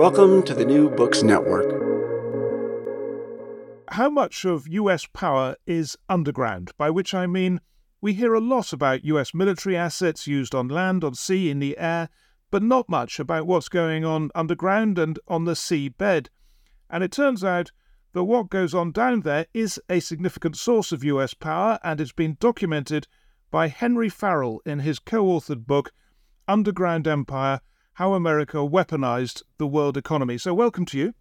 Welcome to the New Books Network. How much of US power is underground? By which I mean, we hear a lot about US military assets used on land, on sea, in the air, but not much about what's going on underground and on the sea bed. And it turns out that what goes on down there is a significant source of US power, and it's been documented by Henry Farrell in his co authored book, Underground Empire How America Weaponized the World Economy. So, welcome to you.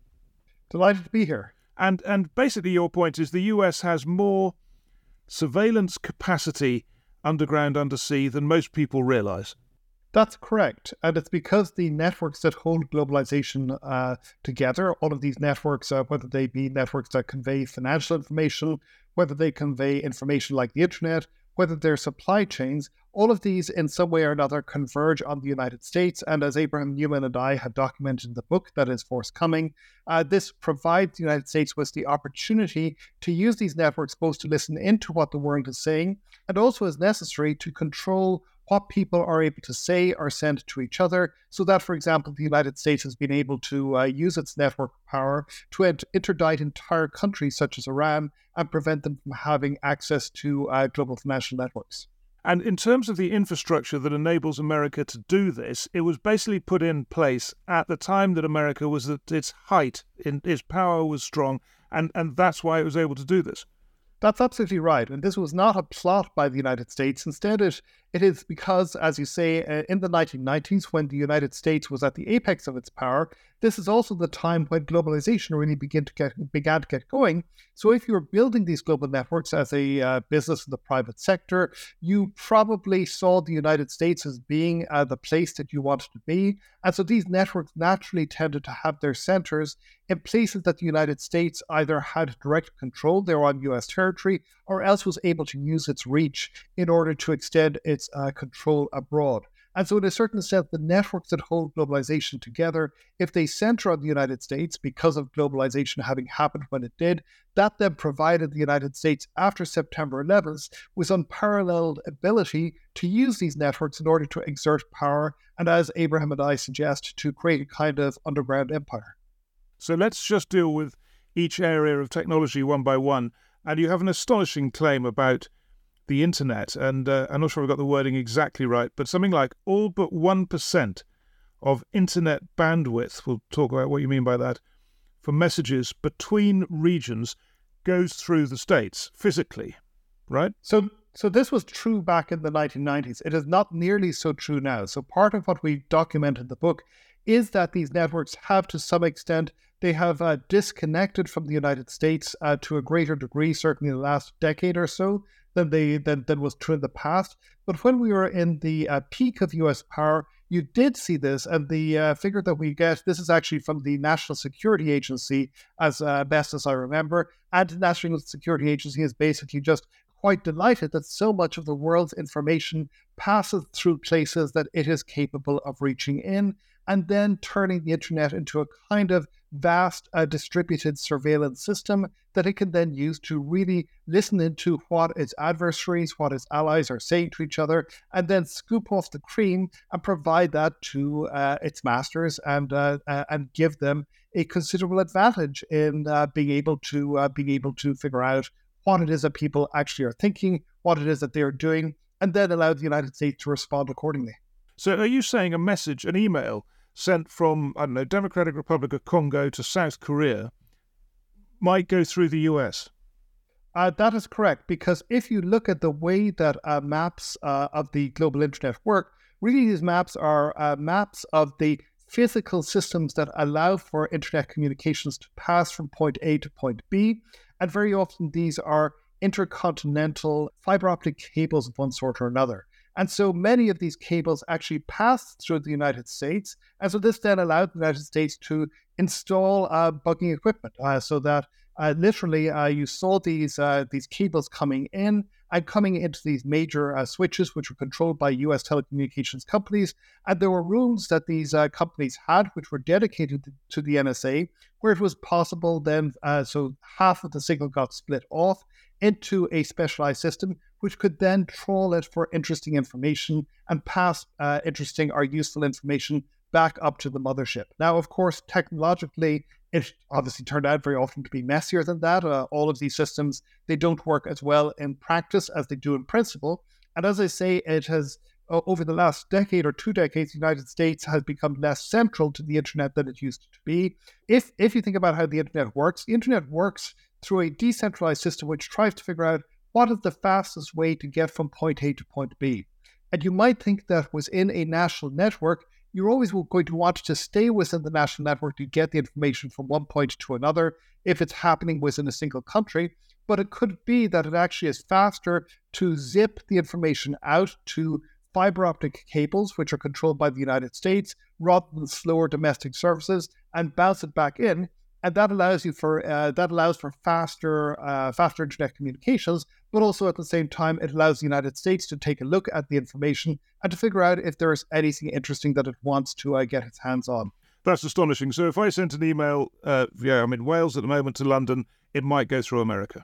Delighted to be here. And, and basically, your point is the US has more surveillance capacity underground, undersea than most people realize. That's correct. And it's because the networks that hold globalization uh, together, all of these networks, uh, whether they be networks that convey financial information, whether they convey information like the internet, whether they're supply chains, all of these in some way or another converge on the United States. And as Abraham Newman and I have documented in the book that is forthcoming, uh, this provides the United States with the opportunity to use these networks both to listen into what the world is saying and also, as necessary, to control what people are able to say or send to each other, so that, for example, the United States has been able to uh, use its network power to interdict entire countries such as Iran and prevent them from having access to uh, global financial networks. And in terms of the infrastructure that enables America to do this, it was basically put in place at the time that America was at its height, in, its power was strong, and, and that's why it was able to do this. That's absolutely right. And this was not a plot by the United States. Instead, it, it is because, as you say, uh, in the 1990s, when the United States was at the apex of its power, this is also the time when globalization really began to get began to get going. So, if you were building these global networks as a uh, business in the private sector, you probably saw the United States as being uh, the place that you wanted to be, and so these networks naturally tended to have their centers in places that the United States either had direct control, they were on U.S. territory, or else was able to use its reach in order to extend its uh, control abroad. And so, in a certain sense, the networks that hold globalization together, if they center on the United States because of globalization having happened when it did, that then provided the United States after September 11th with unparalleled ability to use these networks in order to exert power and, as Abraham and I suggest, to create a kind of underground empire. So, let's just deal with each area of technology one by one. And you have an astonishing claim about the internet, and uh, I'm not sure I've got the wording exactly right, but something like all but 1% of internet bandwidth, we'll talk about what you mean by that, for messages between regions goes through the states physically, right? So so this was true back in the 1990s. It is not nearly so true now. So part of what we document in the book is that these networks have to some extent they have uh, disconnected from the United States uh, to a greater degree, certainly in the last decade or so than they than, than was true in the past. But when we were in the uh, peak of U.S. power, you did see this, and the uh, figure that we get this is actually from the National Security Agency, as uh, best as I remember. And the National Security Agency is basically just quite delighted that so much of the world's information passes through places that it is capable of reaching in. And then turning the internet into a kind of vast uh, distributed surveillance system that it can then use to really listen into what its adversaries, what its allies are saying to each other, and then scoop off the cream and provide that to uh, its masters and uh, uh and give them a considerable advantage in uh, being able to uh, being able to figure out what it is that people actually are thinking, what it is that they are doing, and then allow the United States to respond accordingly. So, are you saying a message, an email sent from, I don't know, Democratic Republic of Congo to South Korea might go through the US? Uh, that is correct, because if you look at the way that uh, maps uh, of the global internet work, really these maps are uh, maps of the physical systems that allow for internet communications to pass from point A to point B. And very often these are intercontinental fiber optic cables of one sort or another. And so many of these cables actually passed through the United States. And so this then allowed the United States to install uh, bugging equipment uh, so that uh, literally uh, you saw these, uh, these cables coming in and coming into these major uh, switches, which were controlled by US telecommunications companies. And there were rooms that these companies had, which were dedicated to the NSA, where it was possible then, so half of the signal got split off into a specialized system, which could then troll it for interesting information and pass uh, interesting or useful information back up to the mothership. Now, of course, technologically, it obviously turned out very often to be messier than that. Uh, all of these systems, they don't work as well in practice as they do in principle. And as I say, it has over the last decade or two decades, the United States has become less central to the internet than it used to be. If if you think about how the internet works, the internet works through a decentralized system which tries to figure out what is the fastest way to get from point A to point B. And you might think that within a national network, you're always going to want to stay within the national network to get the information from one point to another if it's happening within a single country. But it could be that it actually is faster to zip the information out to fiber optic cables, which are controlled by the United States, rather than slower domestic services, and bounce it back in and that allows you for uh, that allows for faster uh, faster internet communications but also at the same time it allows the united states to take a look at the information and to figure out if there's anything interesting that it wants to uh, get its hands on. That's astonishing. So if i sent an email uh, yeah i'm in wales at the moment to london it might go through america.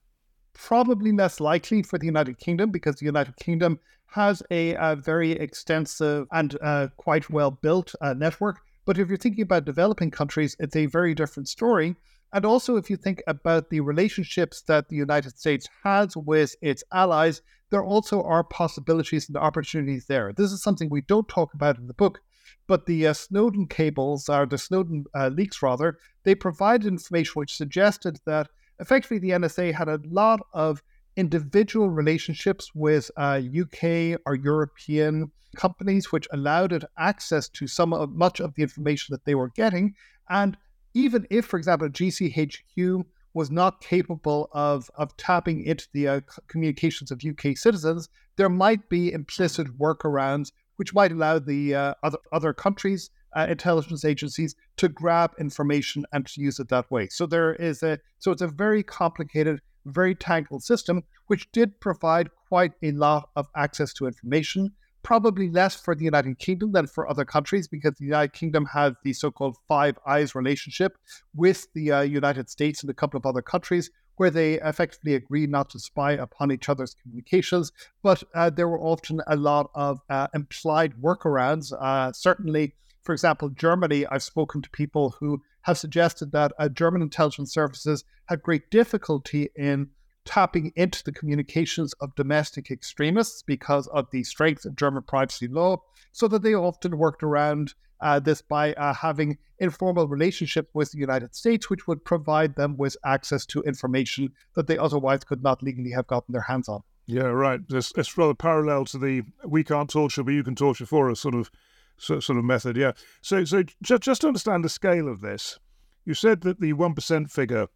Probably less likely for the united kingdom because the united kingdom has a, a very extensive and uh, quite well built uh, network. But if you're thinking about developing countries, it's a very different story. And also, if you think about the relationships that the United States has with its allies, there also are possibilities and opportunities there. This is something we don't talk about in the book, but the uh, Snowden cables, or the Snowden uh, leaks rather, they provided information which suggested that effectively the NSA had a lot of individual relationships with uh, UK or European companies, which allowed it access to some of much of the information that they were getting. And even if, for example, GCHQ was not capable of, of tapping into the uh, communications of UK citizens, there might be implicit workarounds which might allow the uh, other, other countries' uh, intelligence agencies to grab information and to use it that way. So there is a so it's a very complicated very tangled system, which did provide quite a lot of access to information. Probably less for the United Kingdom than for other countries because the United Kingdom has the so called Five Eyes relationship with the uh, United States and a couple of other countries, where they effectively agree not to spy upon each other's communications. But uh, there were often a lot of uh, implied workarounds. Uh, certainly, for example, Germany, I've spoken to people who have suggested that uh, German intelligence services had great difficulty in tapping into the communications of domestic extremists because of the strength of German privacy law, so that they often worked around uh, this by uh, having informal relationships with the United States, which would provide them with access to information that they otherwise could not legally have gotten their hands on. Yeah, right. It's, it's rather parallel to the "we can't torture, but you can torture for us" sort of sort of method. Yeah. So so just just to understand the scale of this, you said that the one percent figure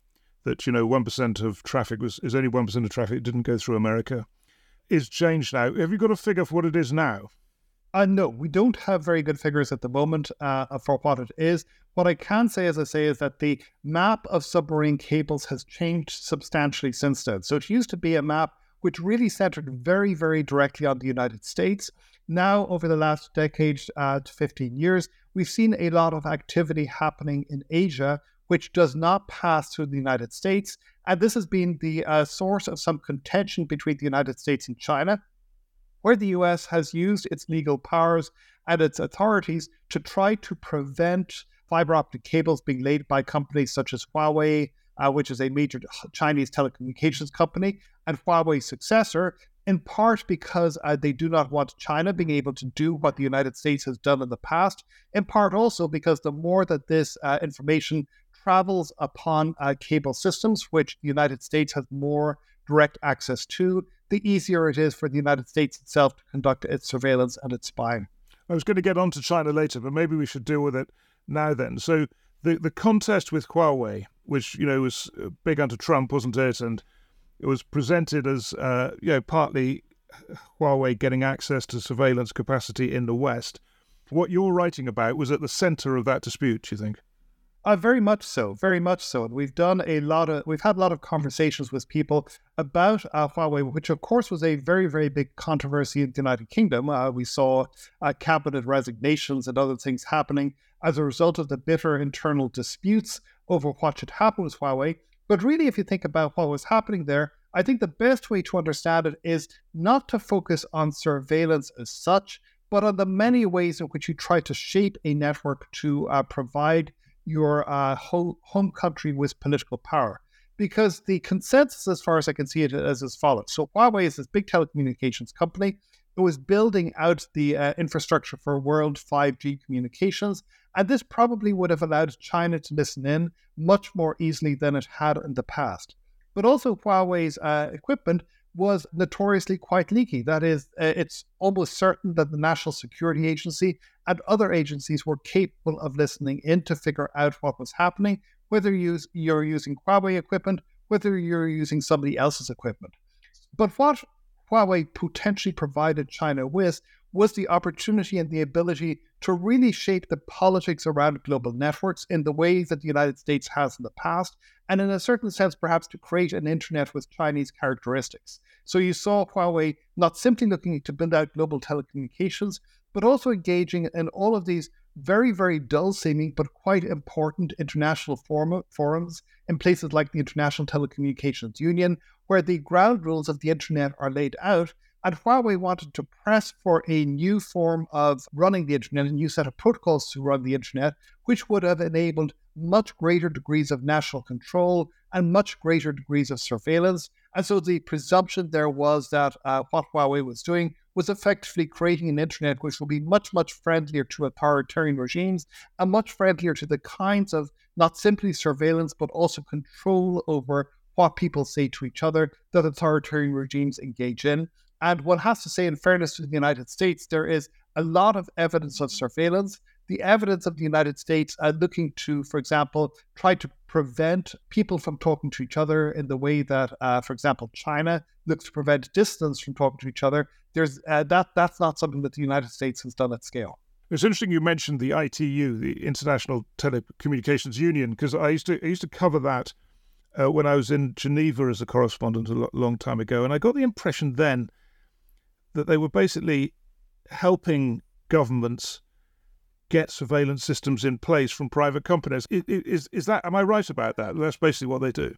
that you know one percent of traffic was is only one percent of traffic didn't go through America is changed now. Have you got a figure for what it is now? Uh, no, we don't have very good figures at the moment uh, for what it is. What I can say, as I say, is that the map of submarine cables has changed substantially since then. So it used to be a map which really centered very, very directly on the United States. Now, over the last decade uh, to 15 years, we've seen a lot of activity happening in Asia, which does not pass through the United States. And this has been the uh, source of some contention between the United States and China, where the US has used its legal powers and its authorities to try to prevent fiber optic cables being laid by companies such as Huawei, uh, which is a major Chinese telecommunications company, and Huawei's successor, in part because uh, they do not want China being able to do what the United States has done in the past, in part also because the more that this uh, information travels upon uh, cable systems, which the United States has more direct access to, the easier it is for the United States itself to conduct its surveillance and its spying. I was going to get on to China later, but maybe we should deal with it now then. So the the contest with Huawei, which you know was uh, big under Trump, wasn't it? And it was presented as uh, you know partly Huawei getting access to surveillance capacity in the West. What you're writing about was at the center of that dispute. Do you think? Uh, very much so, very much so. And we've done a lot of, we've had a lot of conversations with people about uh, Huawei, which of course was a very, very big controversy in the United Kingdom. Uh, we saw uh, cabinet resignations and other things happening as a result of the bitter internal disputes over what should happen with Huawei. But really, if you think about what was happening there, I think the best way to understand it is not to focus on surveillance as such, but on the many ways in which you try to shape a network to uh, provide your uh, home country with political power. Because the consensus, as far as I can see it, is as follows. So Huawei is this big telecommunications company. It was building out the uh, infrastructure for world 5G communications, and this probably would have allowed China to listen in much more easily than it had in the past. But also, Huawei's uh, equipment was notoriously quite leaky. That is, uh, it's almost certain that the National Security Agency and other agencies were capable of listening in to figure out what was happening, whether you're using Huawei equipment, whether you're using somebody else's equipment. But what Huawei potentially provided China with was the opportunity and the ability to really shape the politics around global networks in the ways that the United States has in the past, and in a certain sense, perhaps to create an internet with Chinese characteristics. So you saw Huawei not simply looking to build out global telecommunications, but also engaging in all of these very, very dull seeming but quite important international forum, forums in places like the International Telecommunications Union, where the ground rules of the internet are laid out and Huawei wanted to press for a new form of running the internet, a new set of protocols to run the internet, which would have enabled much greater degrees of national control and much greater degrees of surveillance. And so the presumption there was that uh, what Huawei was doing was effectively creating an internet which will be much, much friendlier to authoritarian regimes and much friendlier to the kinds of not simply surveillance, but also control over what people say to each other that authoritarian regimes engage in. And one has to say, in fairness to the United States, there is a lot of evidence of surveillance. The evidence of the United States looking to, for example, try to prevent people from talking to each other in the way that, uh, for example, China looks to prevent dissidents from talking to each other. There's uh, that. That's not something that the United States has done at scale. It's interesting you mentioned the ITU, the International Telecommunications Union, because I used to I used to cover that uh, when I was in Geneva as a correspondent a long time ago, and I got the impression then that they were basically helping governments get surveillance systems in place from private companies. Is, is that, am I right about that? That's basically what they do.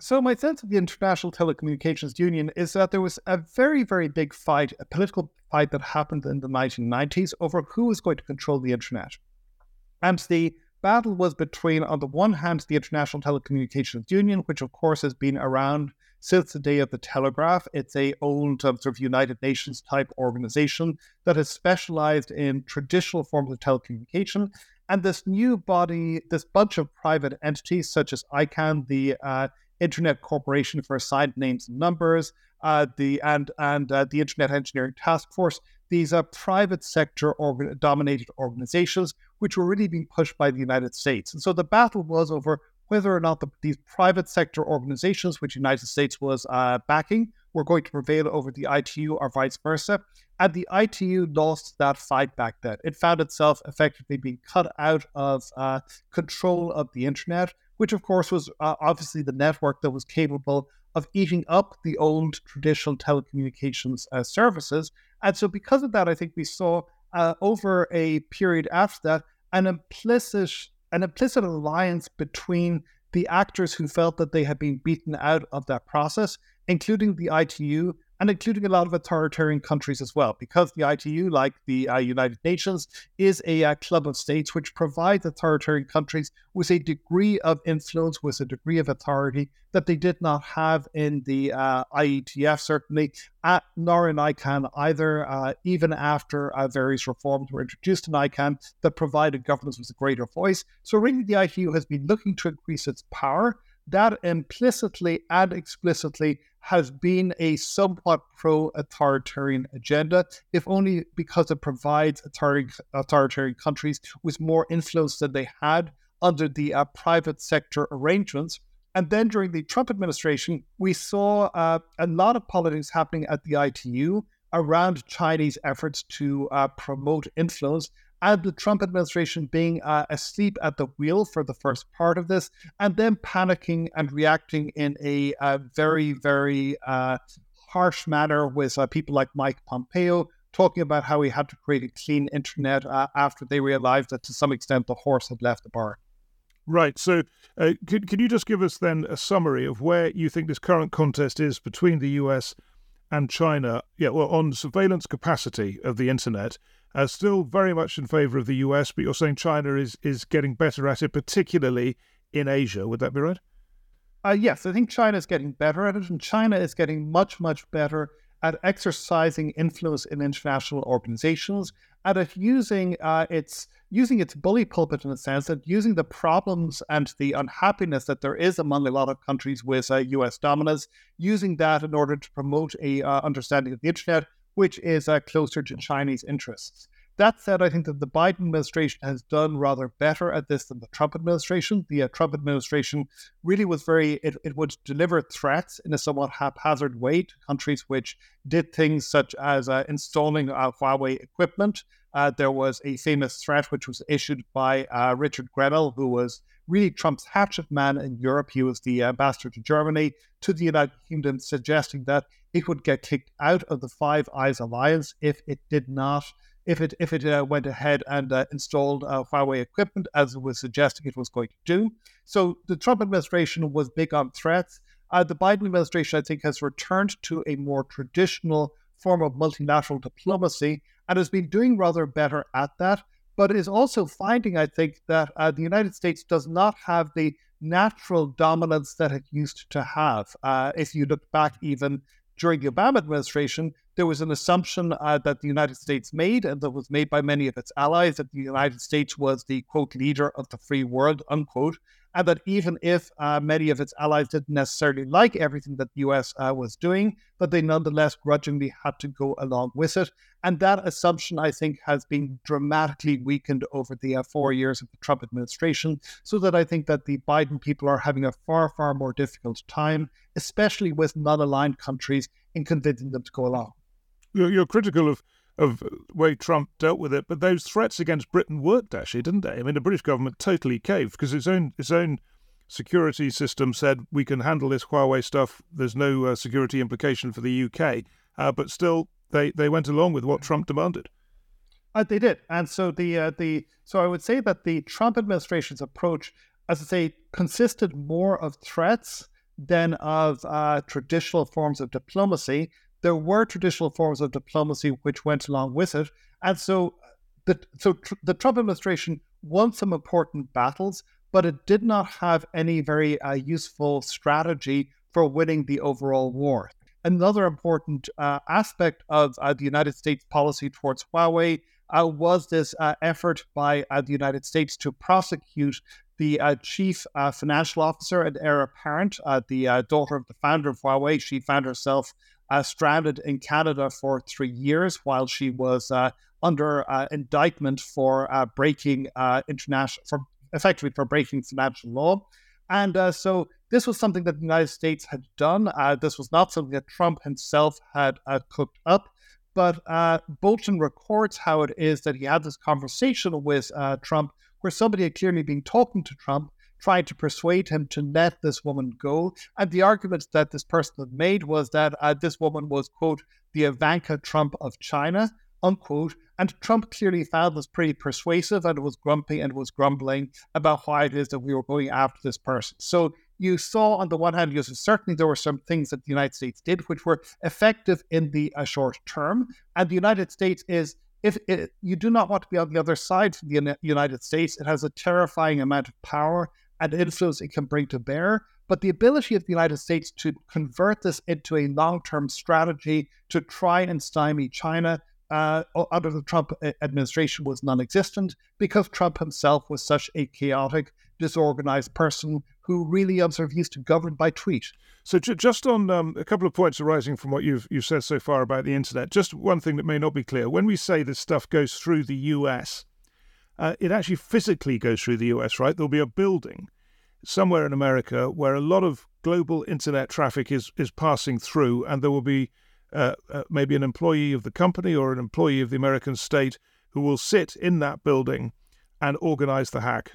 So, my sense of the International Telecommunications Union is that there was a very, very big fight, a political fight that happened in the 1990s over who was going to control the internet. And the battle was between, on the one hand, the International Telecommunications Union, which of course has been around since the day of the telegraph. It's a old um, sort of United Nations type organization that has specialized in traditional forms of telecommunication. And this new body, this bunch of private entities such as ICANN, the uh, Internet Corporation for Assigned Names and Numbers, uh, the and and uh, the Internet Engineering Task Force. These are private sector dominated organizations which were really being pushed by the United States. And so the battle was over whether or not the, these private sector organizations, which the United States was uh, backing, were going to prevail over the ITU or vice versa. And the ITU lost that fight back then. It found itself effectively being cut out of uh, control of the internet, which of course was uh, obviously the network that was capable of eating up the old traditional telecommunications uh, services. And so, because of that, I think we saw uh, over a period after that an implicit an implicit alliance between the actors who felt that they had been beaten out of that process, including the ITU and including a lot of authoritarian countries as well, because the ITU, like the uh, United Nations, is a uh, club of states which provides authoritarian countries with a degree of influence, with a degree of authority that they did not have in the uh, IETF, certainly, at, nor in ICANN either, uh, even after uh, various reforms were introduced in ICANN that provided governments with a greater voice. So, really, the ITU has been looking to increase its power that implicitly and explicitly has been a somewhat pro authoritarian agenda, if only because it provides authoritarian countries with more influence than they had under the uh, private sector arrangements. And then during the Trump administration, we saw uh, a lot of politics happening at the ITU around Chinese efforts to uh, promote influence and the Trump administration being uh, asleep at the wheel for the first part of this, and then panicking and reacting in a, a very, very uh, harsh manner with uh, people like Mike Pompeo talking about how he had to create a clean internet uh, after they realized that to some extent the horse had left the barn. Right. So, uh, could, could you just give us then a summary of where you think this current contest is between the US and China? Yeah, well, on surveillance capacity of the internet uh, still very much in favor of the US, but you're saying China is is getting better at it, particularly in Asia. Would that be right? Uh, yes, I think China is getting better at it, and China is getting much, much better at exercising influence in international organizations, and at using uh, its using its bully pulpit in a sense, and using the problems and the unhappiness that there is among a lot of countries with uh, U.S. dominance, using that in order to promote a uh, understanding of the internet which is uh, closer to Chinese interests. That said, I think that the Biden administration has done rather better at this than the Trump administration. The uh, Trump administration really was very, it, it would deliver threats in a somewhat haphazard way to countries which did things such as uh, installing uh, Huawei equipment. Uh, there was a famous threat which was issued by uh, Richard Grenell, who was really Trump's hatchet man in Europe. He was the ambassador to Germany, to the United Kingdom, suggesting that it would get kicked out of the Five Eyes alliance if it did not, if it if it uh, went ahead and uh, installed uh, Huawei equipment as it was suggesting it was going to do. So the Trump administration was big on threats. Uh, the Biden administration, I think, has returned to a more traditional form of multilateral diplomacy and has been doing rather better at that but is also finding, I think, that uh, the United States does not have the natural dominance that it used to have. Uh, if you look back even during the Obama administration, there was an assumption uh, that the United States made, and that was made by many of its allies, that the United States was the quote leader of the free world, unquote and that even if uh, many of its allies didn't necessarily like everything that the US uh, was doing, that they nonetheless grudgingly had to go along with it. And that assumption, I think, has been dramatically weakened over the uh, four years of the Trump administration, so that I think that the Biden people are having a far, far more difficult time, especially with non aligned countries, in convincing them to go along. You're critical of of way Trump dealt with it. But those threats against Britain worked actually, didn't they? I mean, the British government totally caved because its own its own security system said we can handle this Huawei stuff. There's no uh, security implication for the UK, uh, but still they they went along with what Trump demanded. Uh, they did, and so the uh, the so I would say that the Trump administration's approach, as I say, consisted more of threats than of uh, traditional forms of diplomacy there were traditional forms of diplomacy which went along with it. And so the, so tr- the Trump administration won some important battles, but it did not have any very uh, useful strategy for winning the overall war. Another important uh, aspect of uh, the United States policy towards Huawei uh, was this uh, effort by uh, the United States to prosecute the chief financial officer and heir apparent, the daughter of the founder of Huawei. She found herself uh, stranded in Canada for three years while she was uh, under uh, indictment for uh, breaking uh, international, for effectively for breaking financial law. And uh, so this was something that the United States had done. this was not something that Trump himself had cooked up. But Bolton records how it is that he had this conversation with Trump where somebody had clearly been talking to Trump trying to persuade him to let this woman go. And the argument that this person had made was that uh, this woman was, quote, the Ivanka Trump of China, unquote. And Trump clearly found this pretty persuasive and was grumpy and was grumbling about why it is that we were going after this person. So you saw on the one hand, yes, certainly there were some things that the United States did which were effective in the uh, short term. And the United States is, if it, you do not want to be on the other side from the United States, it has a terrifying amount of power and influence it can bring to bear. But the ability of the United States to convert this into a long term strategy to try and stymie China uh, under the Trump administration was non existent because Trump himself was such a chaotic, disorganized person who really of used to govern by tweet. So, just on um, a couple of points arising from what you've you've said so far about the internet, just one thing that may not be clear: when we say this stuff goes through the U.S., uh, it actually physically goes through the U.S. Right? There'll be a building somewhere in America where a lot of global internet traffic is is passing through, and there will be uh, uh, maybe an employee of the company or an employee of the American state who will sit in that building and organize the hack.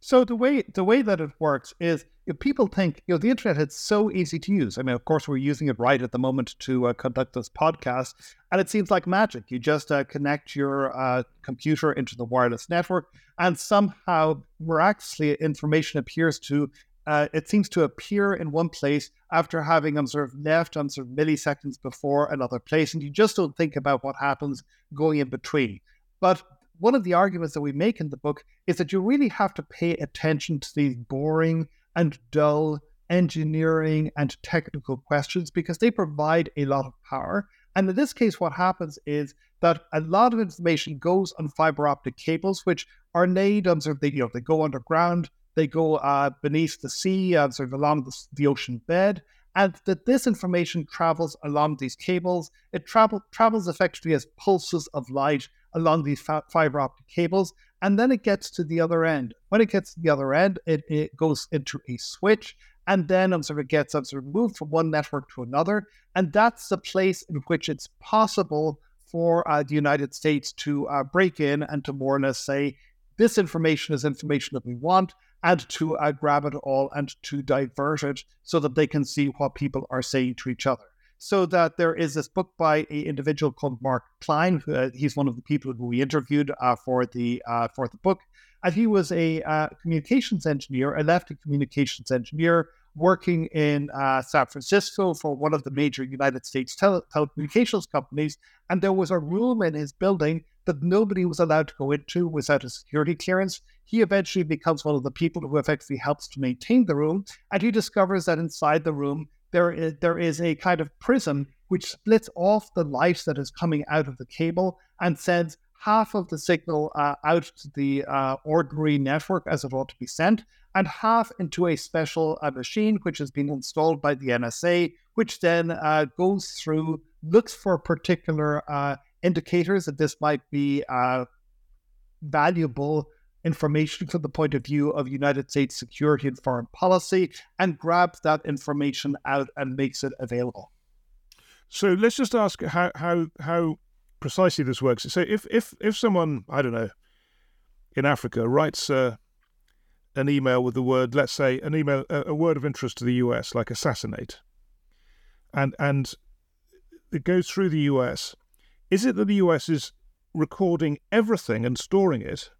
So the way the way that it works is if people think you know the internet is so easy to use. I mean, of course, we're using it right at the moment to uh, conduct this podcast, and it seems like magic. You just uh, connect your uh, computer into the wireless network, and somehow miraculously, information appears to. Uh, it seems to appear in one place after having of left on sort of milliseconds before another place, and you just don't think about what happens going in between. But one of the arguments that we make in the book is that you really have to pay attention to these boring and dull engineering and technical questions because they provide a lot of power. And in this case, what happens is that a lot of information goes on fiber optic cables, which are laid on sort of, they, you know, they go underground, they go uh, beneath the sea, uh, sort of along the, the ocean bed, and that this information travels along these cables. It travel, travels effectively as pulses of light along these fa- fiber optic cables, and then it gets to the other end. When it gets to the other end, it, it goes into a switch, and then um, sort of gets um, sort of moved from one network to another, and that's the place in which it's possible for uh, the United States to uh, break in and to more or less say, this information is information that we want, and to uh, grab it all and to divert it so that they can see what people are saying to each other so that there is this book by an individual called Mark Klein. Uh, he's one of the people who we interviewed uh, for the uh, for the book, and he was a uh, communications engineer, a lefty communications engineer, working in uh, San Francisco for one of the major United States tele- telecommunications companies. And there was a room in his building that nobody was allowed to go into without a security clearance. He eventually becomes one of the people who effectively helps to maintain the room, and he discovers that inside the room there is, there is a kind of prism which splits off the light that is coming out of the cable and sends half of the signal uh, out to the uh, ordinary network as it ought to be sent, and half into a special uh, machine which has been installed by the NSA, which then uh, goes through, looks for particular uh, indicators that this might be uh, valuable information from the point of view of United States security and foreign policy and grabs that information out and makes it available. So let's just ask how how how precisely this works. So if if if someone I don't know in Africa writes uh, an email with the word, let's say an email a, a word of interest to the U.S. like assassinate, and and it goes through the U.S. Is it that the U.S. is recording everything and storing it,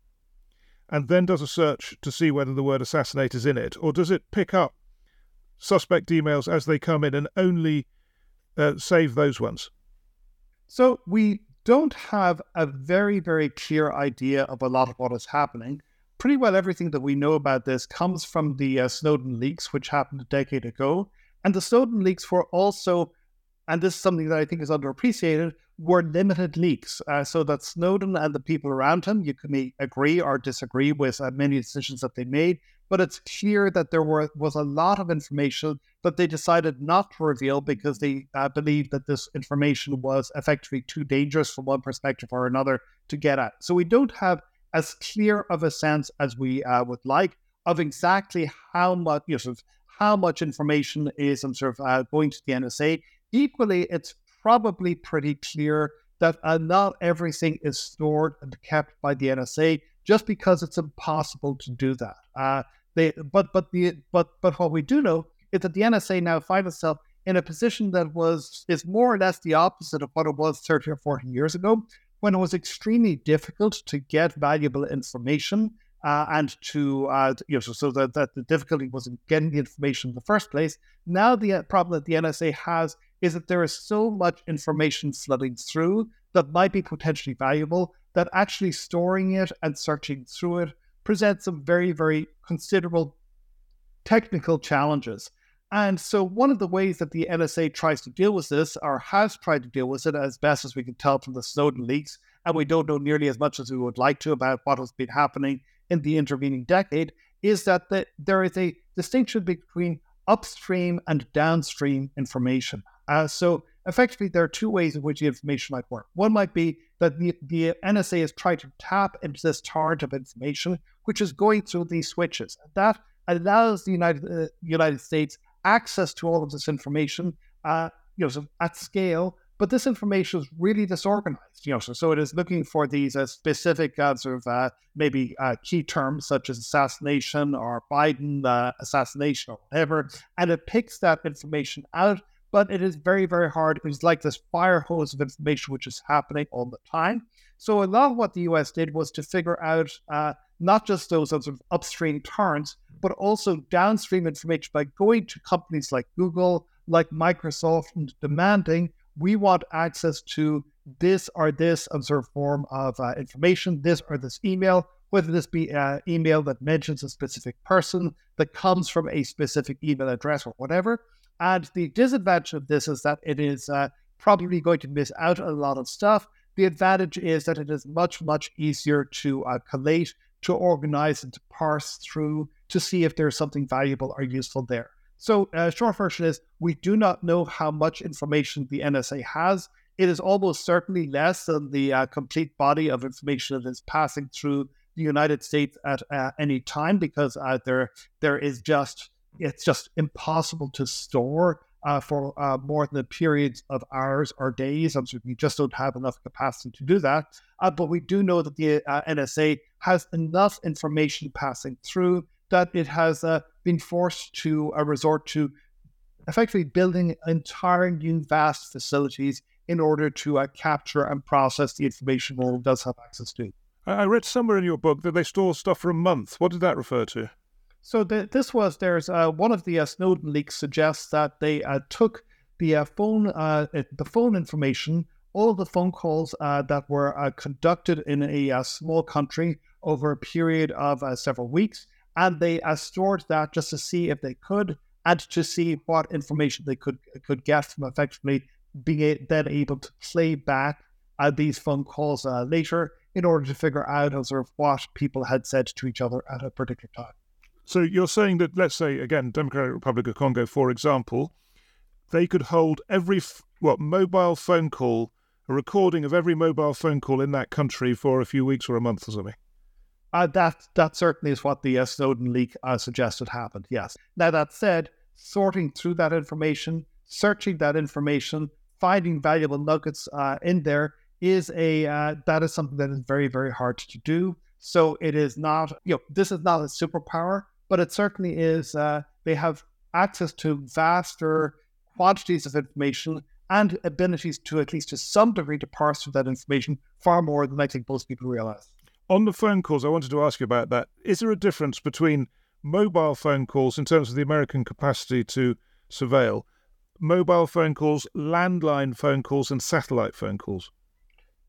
and then does a search to see whether the word assassinate is in it, or does it pick up suspect emails as they come in and only uh, save those ones? So we don't have a very, very clear idea of a lot of what is happening. Pretty well everything that we know about this comes from the uh, Snowden leaks, which happened a decade ago. And the Snowden leaks were also, and this is something that I think is underappreciated, were limited leaks, uh, so that Snowden and the people around him, you can agree or disagree with uh, many decisions that they made, but it's clear that there were was a lot of information that they decided not to reveal because they uh, believed that this information was effectively too dangerous from one perspective or another to get at. So we don't have as clear of a sense as we uh, would like of exactly how much, you know, sort of how much information is um, sort of uh, going to the NSA. Equally, it's probably pretty clear that uh, not everything is stored and kept by the NSA. just because it's impossible to do that. Uh, they, but but the but but what we do know is that the NSA now finds itself in a position that was is more or less the opposite of what it was 30 or 40 years ago, when it was extremely difficult to get valuable information uh, and to uh, you know so, so that, that the difficulty was in getting the information in the first place. Now the uh, problem that the NSA has is that there is so much information flooding through that might be potentially valuable that actually storing it and searching through it presents some very very considerable technical challenges. And so, one of the ways that the NSA tries to deal with this, or has tried to deal with it as best as we can tell from the Snowden leaks, and we don't know nearly as much as we would like to about what has been happening in the intervening decade, is that the, there is a distinction between upstream and downstream information. Uh, so, effectively, there are two ways in which the information might work. One might be that the, the NSA is trying to tap into this torrent of information, which is going through these switches. That allows the United, uh, United States access to all of this information, uh, you know, so at scale. But this information is really disorganized, you know. So, so it is looking for these uh, specific uh, sort of uh, maybe uh, key terms such as assassination or Biden uh, assassination or whatever, and it picks that information out. But it is very, very hard. It's like this fire hose of information which is happening all the time. So a lot of what the US did was to figure out uh, not just those sort of upstream torrents, but also downstream information by going to companies like Google, like Microsoft, and demanding we want access to this or this of form of uh, information, this or this email, whether this be an uh, email that mentions a specific person that comes from a specific email address or whatever. And the disadvantage of this is that it is uh, probably going to miss out on a lot of stuff. The advantage is that it is much, much easier to uh, collate, to organize, and to parse through to see if there's something valuable or useful there. So, uh, short version is we do not know how much information the NSA has. It is almost certainly less than the uh, complete body of information that is passing through the United States at uh, any time because uh, there there is just it's just impossible to store uh, for uh, more than periods of hours or days. And so we just don't have enough capacity to do that. Uh, but we do know that the uh, NSA has enough information passing through that it has uh, been forced to uh, resort to effectively building entire new vast facilities in order to capture and process the information world does have access to. I read somewhere in your book that they store stuff for a month. What did that refer to? So the, this was there's uh, one of the uh, Snowden leaks suggests that they uh, took the uh, phone the phone information, all the phone calls that were conducted in a small country over a period of several weeks, and they uh, stored that just to see if they could and to see what information they could could get from effectively being then able to play back uh, these phone calls uh, later in order to figure out sort of what people had said to each other at a particular time. So you're saying that, let's say again, Democratic Republic of Congo, for example, they could hold every what mobile phone call, a recording of every mobile phone call in that country for a few weeks or a month or something. Uh, that that certainly is what the uh, Snowden leak uh, suggested happened. Yes. Now that said, sorting through that information, searching that information, finding valuable nuggets uh, in there is a uh, that is something that is very very hard to do. So it is not you know this is not a superpower, but it certainly is. Uh, they have access to vaster quantities of information and abilities to at least to some degree to parse through that information far more than I think most people realize. On the phone calls, I wanted to ask you about that. Is there a difference between mobile phone calls in terms of the American capacity to surveil, mobile phone calls, landline phone calls, and satellite phone calls?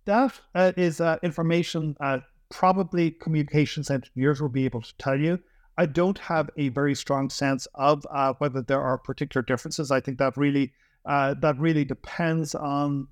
That uh, is uh, information uh, probably communications engineers will be able to tell you. I don't have a very strong sense of uh, whether there are particular differences. I think that really uh, that really depends on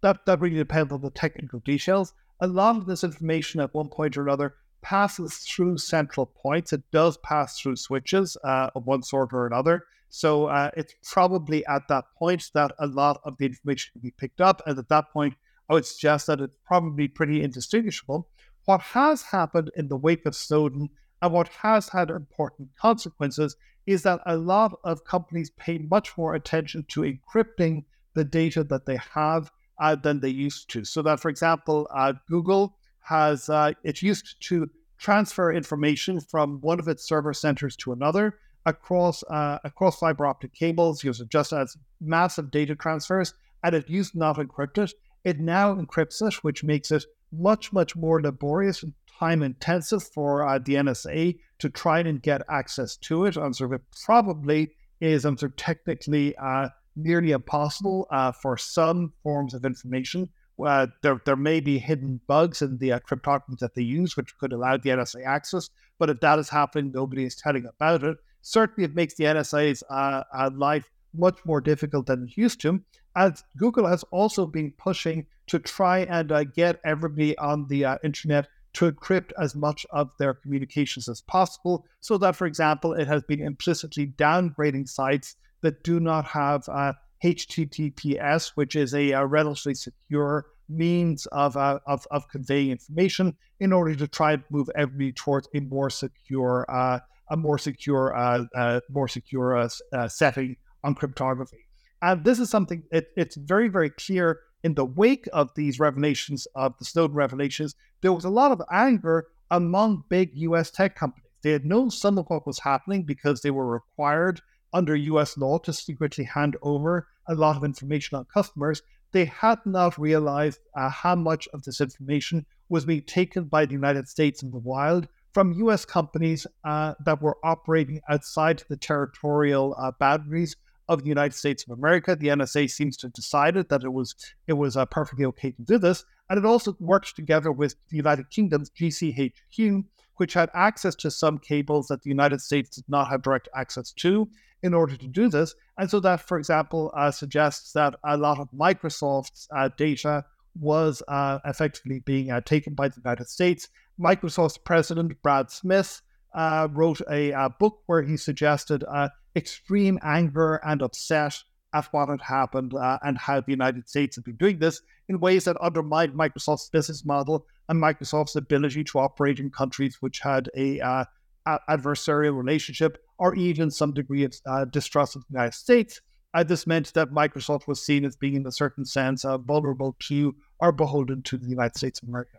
that that really depends on the technical details a lot of this information at one point or another passes through central points. It does pass through switches uh, of one sort or another. So uh, it's probably at that point that a lot of the information can be picked up. And at that point, I would suggest that it's probably pretty indistinguishable. What has happened in the wake of Snowden and what has had important consequences is that a lot of companies pay much more attention to encrypting the data that they have uh, than they used to. So that, for example, uh, Google has uh, it's used to transfer information from one of its server centers to another across uh, across fiber optic cables. Using just as massive data transfers, and it used not encrypted. It now encrypts it, which makes it much much more laborious and time intensive for uh, the NSA to try and get access to it. And so it probably is sort of technically uh, nearly impossible uh, for some forms of information. Uh, there, there may be hidden bugs in the uh, cryptography that they use, which could allow the NSA access. But if that is happening, nobody is telling about it. Certainly, it makes the NSA's uh, uh, life much more difficult than it used to. As Google has also been pushing to try and uh, get everybody on the uh, internet to encrypt as much of their communications as possible, so that, for example, it has been implicitly downgrading sites that do not have uh, HTTPS, which is a, a relatively secure means of, uh, of, of conveying information, in order to try and move everybody towards a more secure uh, a more secure uh, uh, more secure uh, setting on cryptography. And this is something it, it's very very clear in the wake of these revelations of the Snowden revelations. There was a lot of anger among big U.S. tech companies. They had known some of what was happening because they were required under US law to secretly hand over a lot of information on customers, they had not realized uh, how much of this information was being taken by the United States in the wild from US companies uh, that were operating outside the territorial uh, boundaries of the United States of America. The NSA seems to have decided that it was it was uh, perfectly okay to do this, and it also worked together with the United Kingdom's GCHQ, which had access to some cables that the United States did not have direct access to in order to do this. And so that, for example, uh, suggests that a lot of Microsoft's uh, data was uh, effectively being uh, taken by the United States. Microsoft's president, Brad Smith, uh, wrote a, a, book where he suggested uh, extreme anger and upset at what had happened and how the United States had been doing this in ways that undermined Microsoft's business model and Microsoft's ability to operate in countries which had a adversarial relationship or even some degree of uh, distrust of the United States. Uh, this meant that Microsoft was seen as being, in a certain sense, uh, vulnerable to or beholden to the United States of America.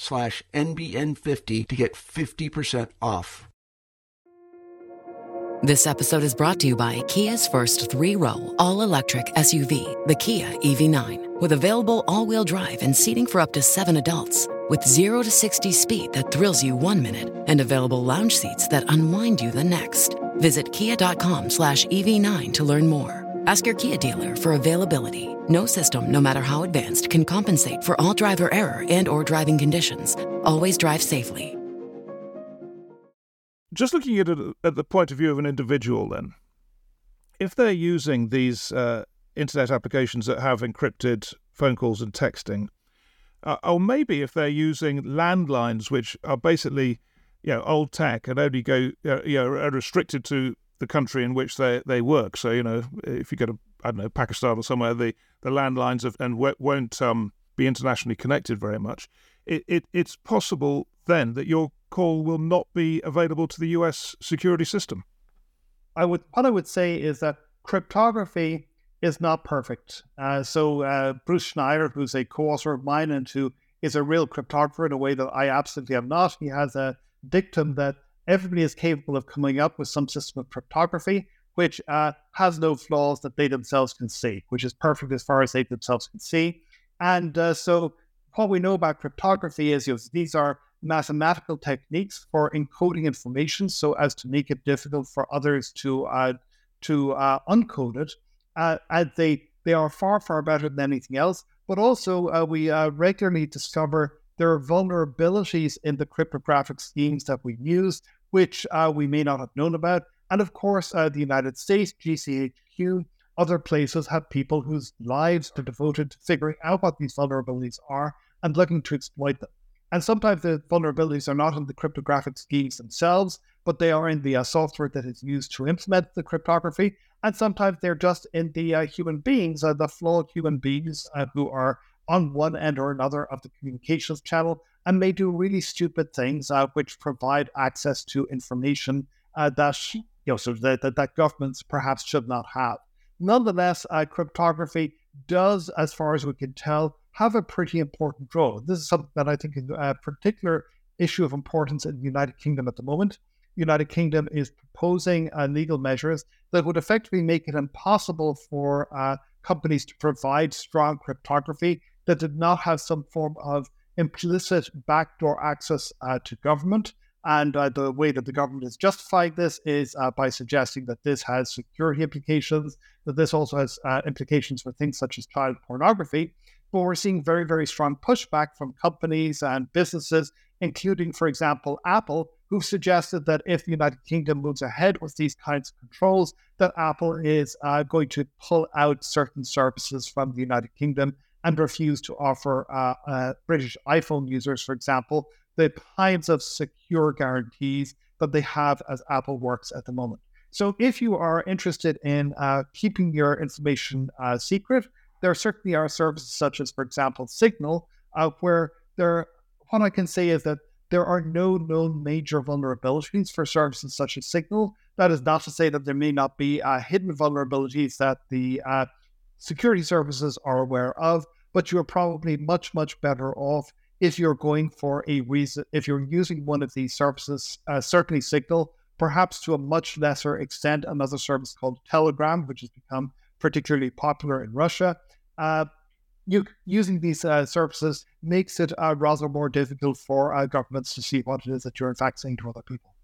slash NBN50 to get 50% off. This episode is brought to you by Kia's first three row, all electric SUV, the Kia EV9, with available all wheel drive and seating for up to seven adults. With 0 to 60 speed that thrills you one minute and available lounge seats that unwind you the next. Visit kia.com slash EV9 to learn more. Ask your Kia dealer for availability. No system, no matter how advanced, can compensate for all driver error and or driving conditions. Always drive safely. Just looking at it at the point of view of an individual, then, if they're using these uh, internet applications that have encrypted phone calls and texting, uh, or maybe if they're using landlines, which are basically, you know, old tech and only go, you know, are restricted to the country in which they, they work. So, you know, if you go to, I don't know, Pakistan or somewhere, the, the landlines have, and won't um, be internationally connected very much. It, it, it's possible then that your call will not be available to the US security system. I would what I would say is that cryptography is not perfect. Uh, so uh, Bruce Schneier, who's a co-author of mine and who is a real cryptographer in a way that I absolutely am not, he has a dictum that everybody is capable of coming up with some system of cryptography which uh, has no flaws that they themselves can see, which is perfect as far as they themselves can see. And uh, so, what we know about cryptography is you know, these are mathematical techniques for encoding information so as to make it difficult for others to uh, to uh, uncode it. Uh, and they they are far far better than anything else. But also, uh, we regularly discover there are vulnerabilities in the cryptographic schemes that we use, which uh, we may not have known about. And of course, the United States, GCHQ, other places have people whose lives are devoted to figuring out what these vulnerabilities are and looking to exploit them. And sometimes the vulnerabilities are not in the cryptographic schemes themselves, but they are in the uh, software that is used to implement the cryptography. And sometimes they're just in the uh, human beings, uh, the flawed human beings uh, who are on one end or another of the communications channel and may do really stupid things uh, which provide access to information uh, that you know so that, that, that governments perhaps should not have. Nonetheless, cryptography does, as far as we can tell, have a pretty important role. This is something that I think is a particular issue of importance in the United Kingdom at the moment. United Kingdom is proposing uh, legal measures that would effectively make it impossible for uh, companies to provide strong cryptography that did not have some form of implicit backdoor access uh, to government. And uh, the way that the government is justifying this is uh, by suggesting that this has security implications, that this also has implications for things such as child pornography. But we're seeing very, very strong pushback from companies and businesses, including, for example, Apple, who've suggested that if the United Kingdom moves ahead with these kinds of controls, that Apple is uh, going to pull out certain services from the United Kingdom and refuse to offer uh, uh, British iPhone users, for example, the kinds of secure guarantees that they have as Apple works at the moment. So, if you are interested in uh, keeping your information uh, secret, there certainly are services such as, for example, Signal, uh, where there, what I can say is that there are no known major vulnerabilities for services such as Signal. That is not to say that there may not be uh, hidden vulnerabilities that the security services are aware of, but you're probably much, much better off if you're going for a reason, if you're using one of these services, uh, certainly Signal, perhaps to a much lesser extent, another service called Telegram, which has become particularly popular in Russia. Uh, you, using these uh, services makes it uh, rather more difficult for uh, governments to see what it is that you're in fact saying to other people.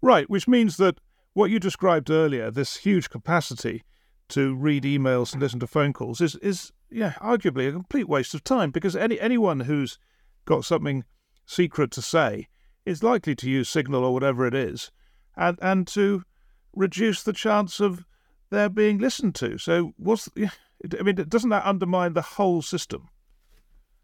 Right, which means that what you described earlier, this huge capacity to read emails and listen to phone calls, is is yeah, arguably a complete waste of time because any anyone who's got something secret to say is likely to use Signal or whatever it is, and and to reduce the chance of their being listened to. So what's I mean, doesn't that undermine the whole system?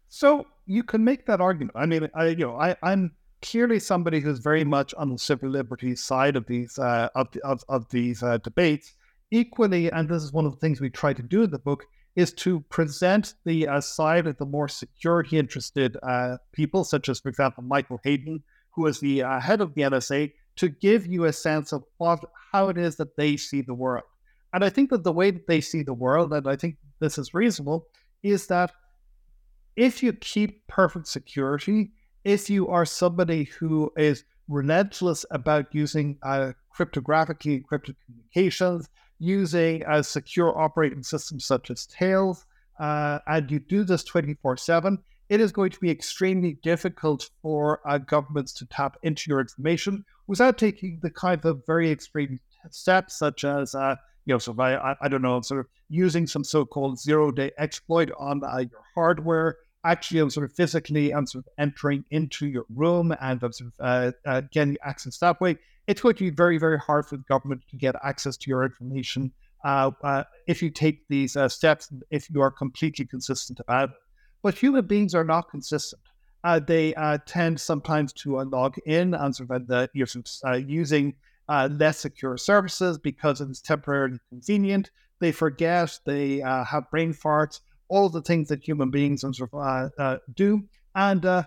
So you can make that argument. I mean, I you know, I, I'm clearly somebody who's very much on the civil liberties side of these uh, of, of, of these uh, debates. Equally, and this is one of the things we try to do in the book, is to present the uh, side of the more security interested uh, people, such as, for example, Michael Hayden, who is the uh, head of the NSA, to give you a sense of what how it is that they see the world. And I think that the way that they see the world, and I think this is reasonable, is that if you keep perfect security, if you are somebody who is relentless about using uh, cryptographically encrypted communications, using a secure operating system such as Tails, uh, and you do this 24 7, it is going to be extremely difficult for uh, governments to tap into your information without taking the kind of very extreme steps, such as uh, you know, so if I, I, don't know, sort of using some so-called zero-day exploit on uh, your hardware, actually I'm sort of physically I'm sort of entering into your room and I'm sort of uh, uh, getting access that way. It's going to be very, very hard for the government to get access to your information uh, uh if you take these uh, steps, if you are completely consistent about it. But human beings are not consistent. Uh, they tend sometimes to log in and sort of the, you're sort of, using uh, less secure services because it is temporarily convenient. They forget, they uh, have brain farts, all the things that human beings uh, uh, do. And uh,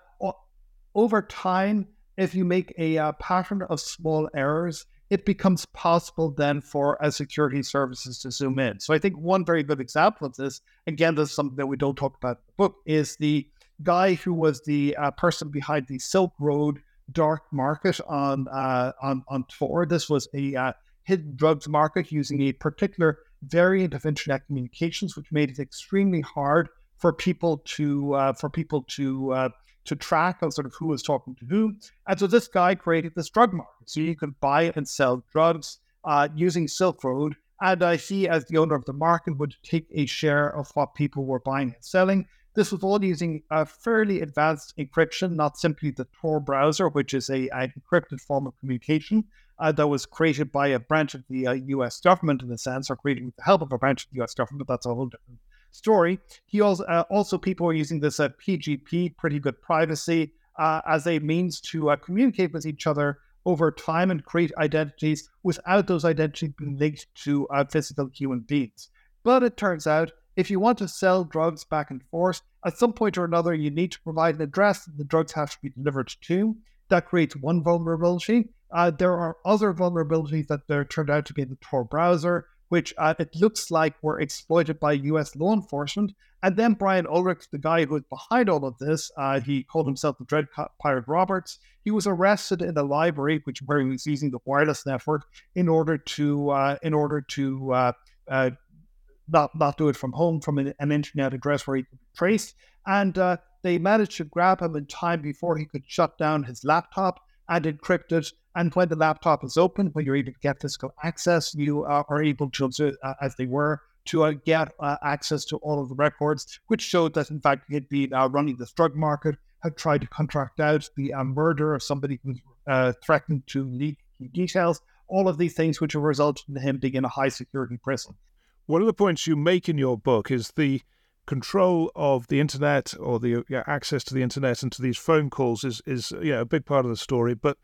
over time, if you make a uh, pattern of small errors, it becomes possible then for uh, security services to zoom in. So I think one very good example of this, again, this is something that we don't talk about in the book, is the guy who was the uh, person behind the Silk Road dark market on uh, on on Tor. This was a uh, hidden drugs market using a particular variant of internet communications, which made it extremely hard for people to uh, for people to uh, to track on sort of who was talking to who. And so this guy created this drug market. So you could buy and sell drugs uh, using Silk Road. And he, as the owner of the market, would take a share of what people were buying and selling. This was all using a fairly advanced encryption, not simply the Tor browser, which is a, an encrypted form of communication uh, that was created by a branch of the uh, US government, in a sense, or created with the help of a branch of the US government. That's a whole different story. He also, uh, also people are using this PGP, pretty good privacy, uh, as a means to uh, communicate with each other over time and create identities without those identities being linked to uh, physical human beings. But it turns out if you want to sell drugs back and forth, at some point or another, you need to provide an address the drugs have to be delivered to. That creates one vulnerability. Uh, there are other vulnerabilities that there turned out to be in the Tor browser, which uh, it looks like were exploited by US law enforcement. And then Brian Ulbricht, the guy who was behind all of this, uh, he called himself the Dread Pirate Roberts. He was arrested in a library, which where he was using the wireless network in order to uh, in order to uh, uh, not not do it from home from an, an internet address where he could be traced. And uh, they managed to grab him in time before he could shut down his laptop and encrypt it. And when the laptop is open, when you're able to get physical access, you uh, are able to, uh, as they were, to uh, get uh, access to all of the records, which showed that in fact he had been uh, running this drug market, had tried to contract out the murder of somebody who threatened to leak details. All of these things, which have resulted in him being in a high security prison. One of the points you make in your book is the control of the internet or the yeah, access to the internet and to these phone calls is is yeah a big part of the story. But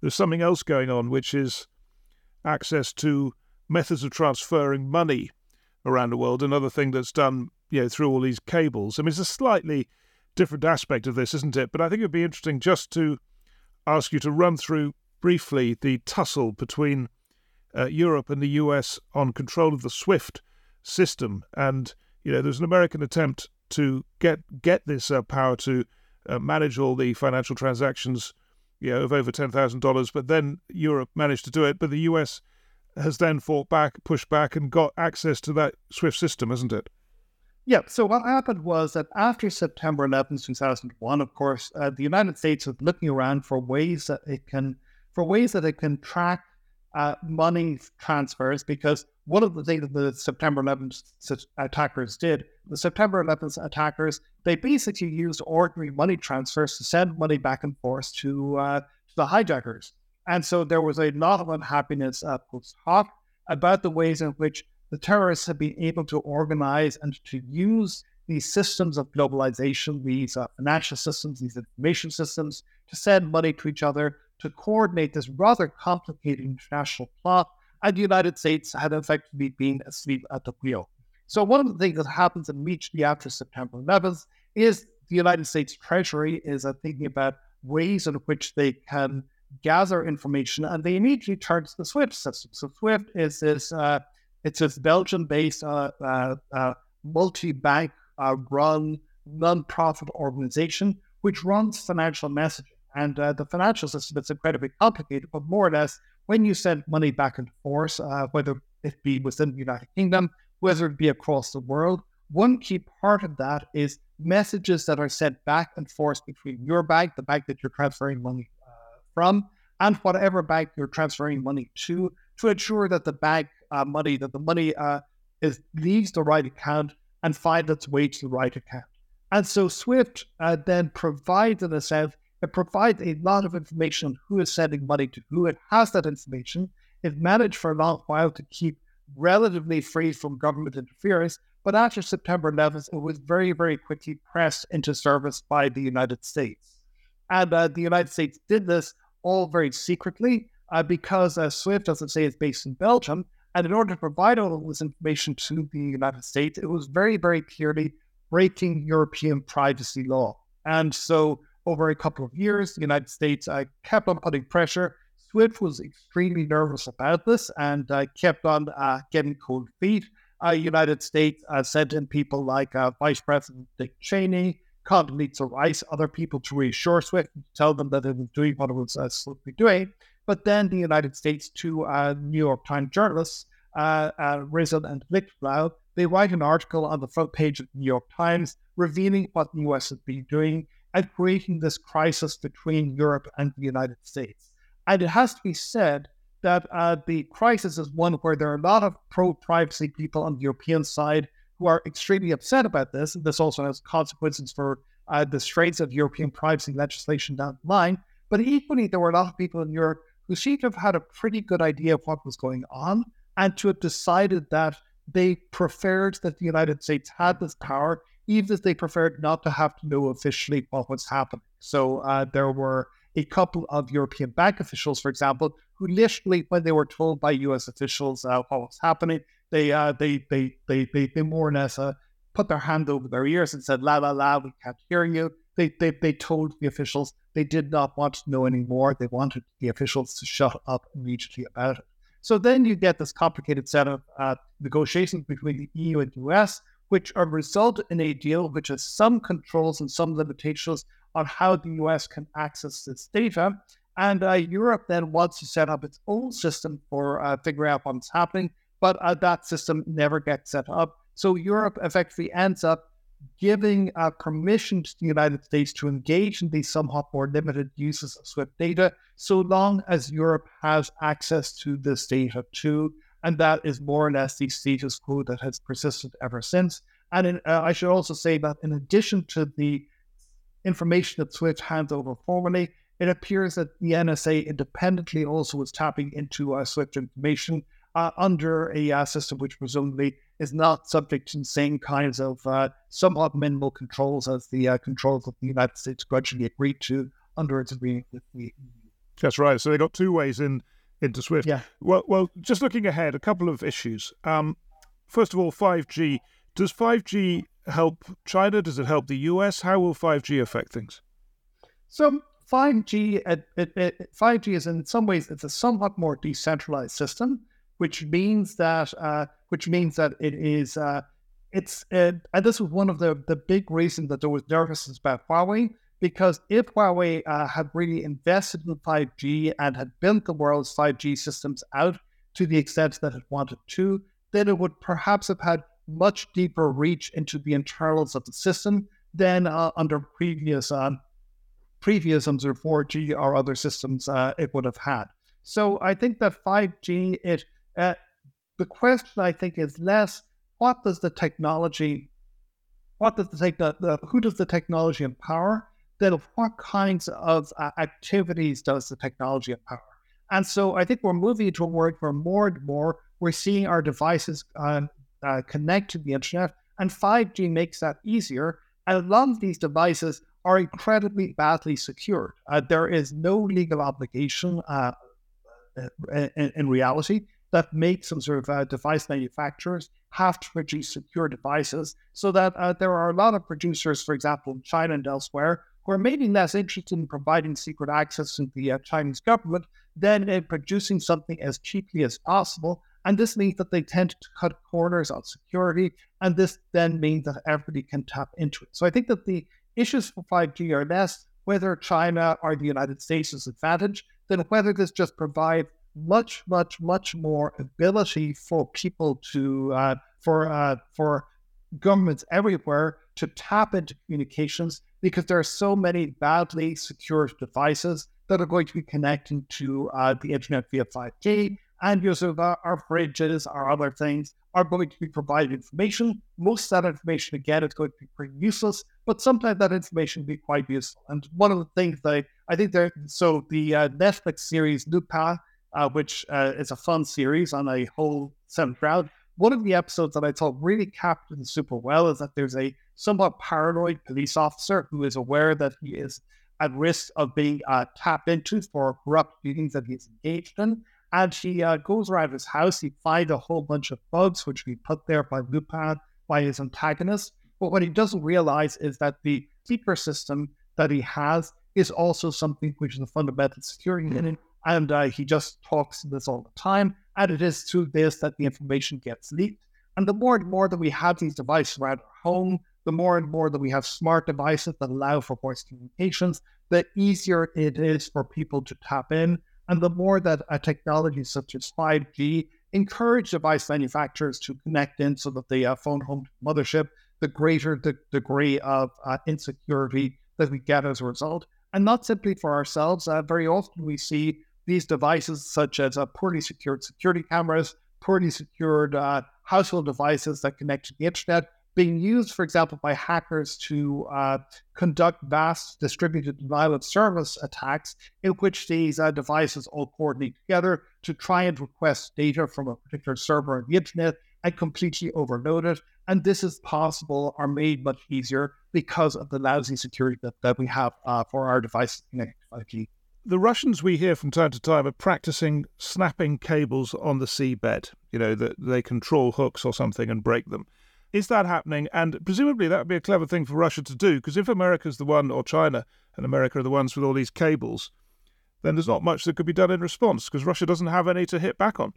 there's something else going on, which is access to methods of transferring money around the world. Another thing that's done you know through all these cables. I mean, it's a slightly different aspect of this, isn't it? But I think it'd be interesting just to ask you to run through briefly the tussle between uh, Europe and the US on control of the SWIFT system. And you know, there's an American attempt to get get this uh, power to uh, manage all the financial transactions, you know, of over ten thousand dollars. But then Europe managed to do it, but the US has then fought back, pushed back, and got access to that SWIFT system, hasn't it? Yeah. So what happened was that after September 11, 2001, of course, uh, the United States was looking around for ways that it can, for ways that it can track uh, money transfers because one of the things that the September 11th attackers did, the September 11th attackers, they basically used ordinary money transfers to send money back and forth to, uh, to the hijackers. And so there was a lot of unhappiness uh, post hoc about the ways in which the terrorists have been able to organize and to use these systems of globalization, these uh, financial systems, these information systems, to send money to each other, to coordinate this rather complicated international plot, and the United States had effectively been asleep at the wheel. So, one of the things that happens immediately after September 11th is the United States Treasury is uh, thinking about ways in which they can gather information, and they immediately turn to the SWIFT system. So, SWIFT is this uh, it's this Belgian-based uh, uh, uh multi-bank uh, run non-profit organization which runs financial messaging. And the financial system is incredibly complicated, but more or less, when you send money back and forth, uh, whether it be within the United Kingdom, whether it be across the world, one key part of that is messages that are sent back and forth between your bank, the bank that you're transferring money uh, from, and whatever bank you're transferring money to, to ensure that the bank uh, money, that the money uh, is leaves the right account and finds its way to the right account. And so SWIFT uh, then provides, in a sense, it provides a lot of information on who is sending money to who. It has that information. It managed for a long while to keep relatively free from government interference. But after September 11th, it was very, very quickly pressed into service by the United States. And uh, the United States did this all very secretly uh, because uh, SWIFT, as I say, is based in Belgium. And in order to provide all of this information to the United States, it was very, very clearly breaking European privacy law. And so over a couple of years. The United States uh, kept on putting pressure. SWIFT was extremely nervous about this and uh, kept on uh, getting cold feet. Uh, United States uh, sent in people like uh, Vice President Dick Cheney, Condoleezza Rice, other people to reassure SWIFT tell them that it was doing what it was uh, be doing. But then the United States, two New York Times journalists, Risen and Lichtblau, they write an article on the front page of the New York Times revealing what the US has been doing at creating this crisis between Europe and the United States. And it has to be said that uh, the crisis is one where there are a lot of pro privacy people on the European side who are extremely upset about this. This also has consequences for uh, the straits of European privacy legislation down the line. But equally, there were a lot of people in Europe who seem to have had a pretty good idea of what was going on and to have decided that they preferred that the United States had this power, even if they preferred not to have to know officially what was happening. So uh, there were a couple of European bank officials, for example, who literally, when they were told by U.S. officials uh, what was happening, they, uh, they, they, they, they, they more or less uh, put their hand over their ears and said, "La la la, we can't hear you." They, they, they told the officials they did not want to know anymore. They wanted the officials to shut up immediately about it. So then you get this complicated set of uh, negotiations between the EU and US, which are result in a deal which has some controls and some limitations on how the US can access this data. And uh, Europe then wants to set up its own system for uh, figuring out what's happening, but uh, that system never gets set up. So Europe effectively ends up giving uh, permission to the United States to engage in these somewhat more limited uses of SWIFT data, so long as Europe has access to this data too. And that is more or less the status quo that has persisted ever since. And in, uh, I should also say that in addition to the information that SWIFT hands over formally, it appears that the NSA independently also was tapping into uh, SWIFT information uh, under a uh, system which presumably is not subject to the same kinds of uh, somewhat minimal controls as the uh, controls that the United States grudgingly agreed to under its agreement with the EU. That's right. So they got two ways in into Swift. Yeah. Well, well, just looking ahead, a couple of issues. Um, first of all, 5G. Does 5G help China? Does it help the US? How will 5G affect things? So 5G, it, it, it, 5G is in some ways it's a somewhat more decentralized system which means that uh, which means that it is uh, it's uh, and this was one of the the big reasons that there was nervousness about Huawei because if Huawei uh, had really invested in 5G and had built the world's 5G systems out to the extent that it wanted to, then it would perhaps have had much deeper reach into the internals of the system than uh, under previous um, previous under 4G or other systems uh, it would have had. So I think that 5G it uh, the question, I think, is less what does the technology, what does the, take, the who does the technology empower, than what kinds of uh, activities does the technology empower. And so I think we're moving to a world where more and more we're seeing our devices uh, uh, connect to the internet, and 5G makes that easier. And a lot of these devices are incredibly badly secured. Uh, there is no legal obligation uh, uh, in, in, reality that makes some sort of device manufacturers have to produce secure devices so that there are a lot of producers, for example, in China and elsewhere, who are maybe less interested in providing secret access to the uh, Chinese government than in producing something as cheaply as possible. And this means that they tend to cut corners on security. And this then means that everybody can tap into it. So I think that the issues for 5G are less whether China or the United States is advantage than whether this just provides much, much, much more ability for people to, uh, for, uh, for governments everywhere to tap into communications because there are so many badly secured devices that are going to be connecting to uh, the internet via 5G. And users of our, fridges, our other things, are going to be provided information. Most of that information, again, is going to be pretty useless, but sometimes that information be quite useful. And one of the things that I think there, so the uh, Netflix series Lupin uh, which uh, is a fun series on a whole set of ground. One of the episodes that I thought really captured super well is that there's a somewhat paranoid police officer who is aware that he is at risk of being uh, tapped into for corrupt meetings that he's engaged in. And he uh, goes around his house. He finds a whole bunch of bugs, which he put there by Lupin, by his antagonist. But what he doesn't realize is that the secret system that he has is also something which is a fundamental security in it and uh, he just talks this all the time. And it is through this that the information gets leaked. And the more and more that we have these devices around our home, the more and more that we have smart devices that allow for voice communications, the easier it is for people to tap in. And the more that a technology such as 5G encourage device manufacturers to connect in so that they uh, phone home mothership, the greater the degree of uh, insecurity that we get as a result. And not simply for ourselves. Uh, very often we see these devices, such as uh, poorly secured security cameras, poorly secured uh, household devices that connect to the internet, being used, for example, by hackers to uh, conduct vast distributed denial of service attacks, in which these uh, devices all coordinate together to try and request data from a particular server on the internet and completely overload it. And this is possible or made much easier because of the lousy security that, that we have uh, for our devices connected to 5G. The Russians we hear from time to time are practicing snapping cables on the seabed. You know, that they control hooks or something and break them. Is that happening? And presumably that would be a clever thing for Russia to do, because if America's the one, or China and America are the ones with all these cables, then there's not much that could be done in response, because Russia doesn't have any to hit back on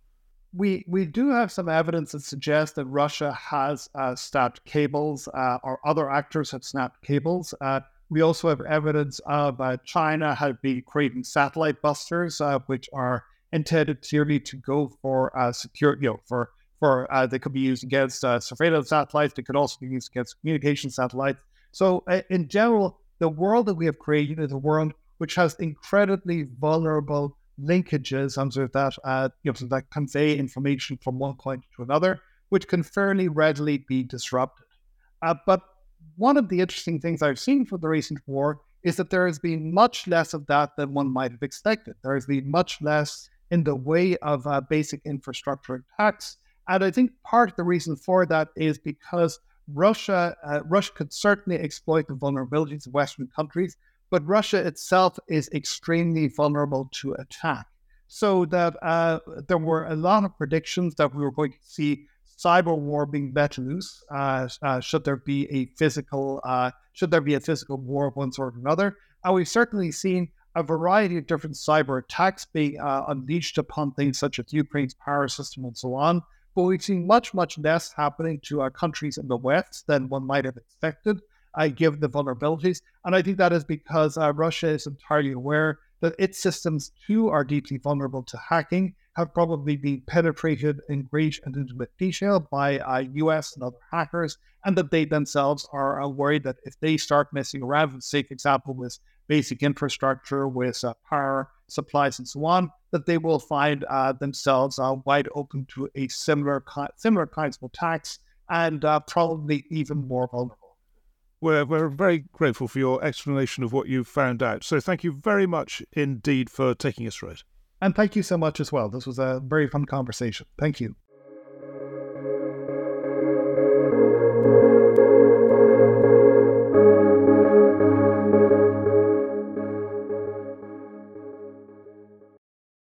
we we do have some evidence that suggests that Russia has uh, snapped cables, uh, or other actors have snapped cables. Uh, we also have evidence of uh, China have been creating satellite busters, uh, which are intended clearly to go for uh, secure, you know, for for they could be used against surveillance satellites. They could also be used against communication satellites. So, in general, the world that we have created is a world which has incredibly vulnerable linkages under that, uh, you know, that convey information from one point to another, which can fairly readily be disrupted. Uh, but one of the interesting things I've seen from the recent war is that there has been much less of that than one might have expected. There has been much less in the way of uh, basic infrastructure attacks. And I think part of the reason for that is because Russia, uh, Russia could certainly exploit the vulnerabilities of Western countries, but Russia itself is extremely vulnerable to attack. So that uh, there were a lot of predictions that we were going to see cyber war being let loose. Uh, uh, should there be a physical, uh, should there be a physical war of one sort or another? And we've certainly seen a variety of different cyber attacks being uh, unleashed upon things such as Ukraine's power system and so on. But we've seen much, much less happening to our countries in the West than one might have expected uh, given the vulnerabilities. And I think that is because uh, Russia is entirely aware that its systems too are deeply vulnerable to hacking, have probably been penetrated in great and intimate detail by uh, US and other hackers, and that they themselves are uh, worried that if they start messing around, for example, with basic infrastructure, with uh, power supplies and so on, that they will find uh, themselves uh, wide open to a similar similar kinds of attacks and uh, probably even more vulnerable we're, we're very grateful for your explanation of what you've found out. So thank you very much indeed for taking us through it. And thank you so much as well. This was a very fun conversation. Thank you.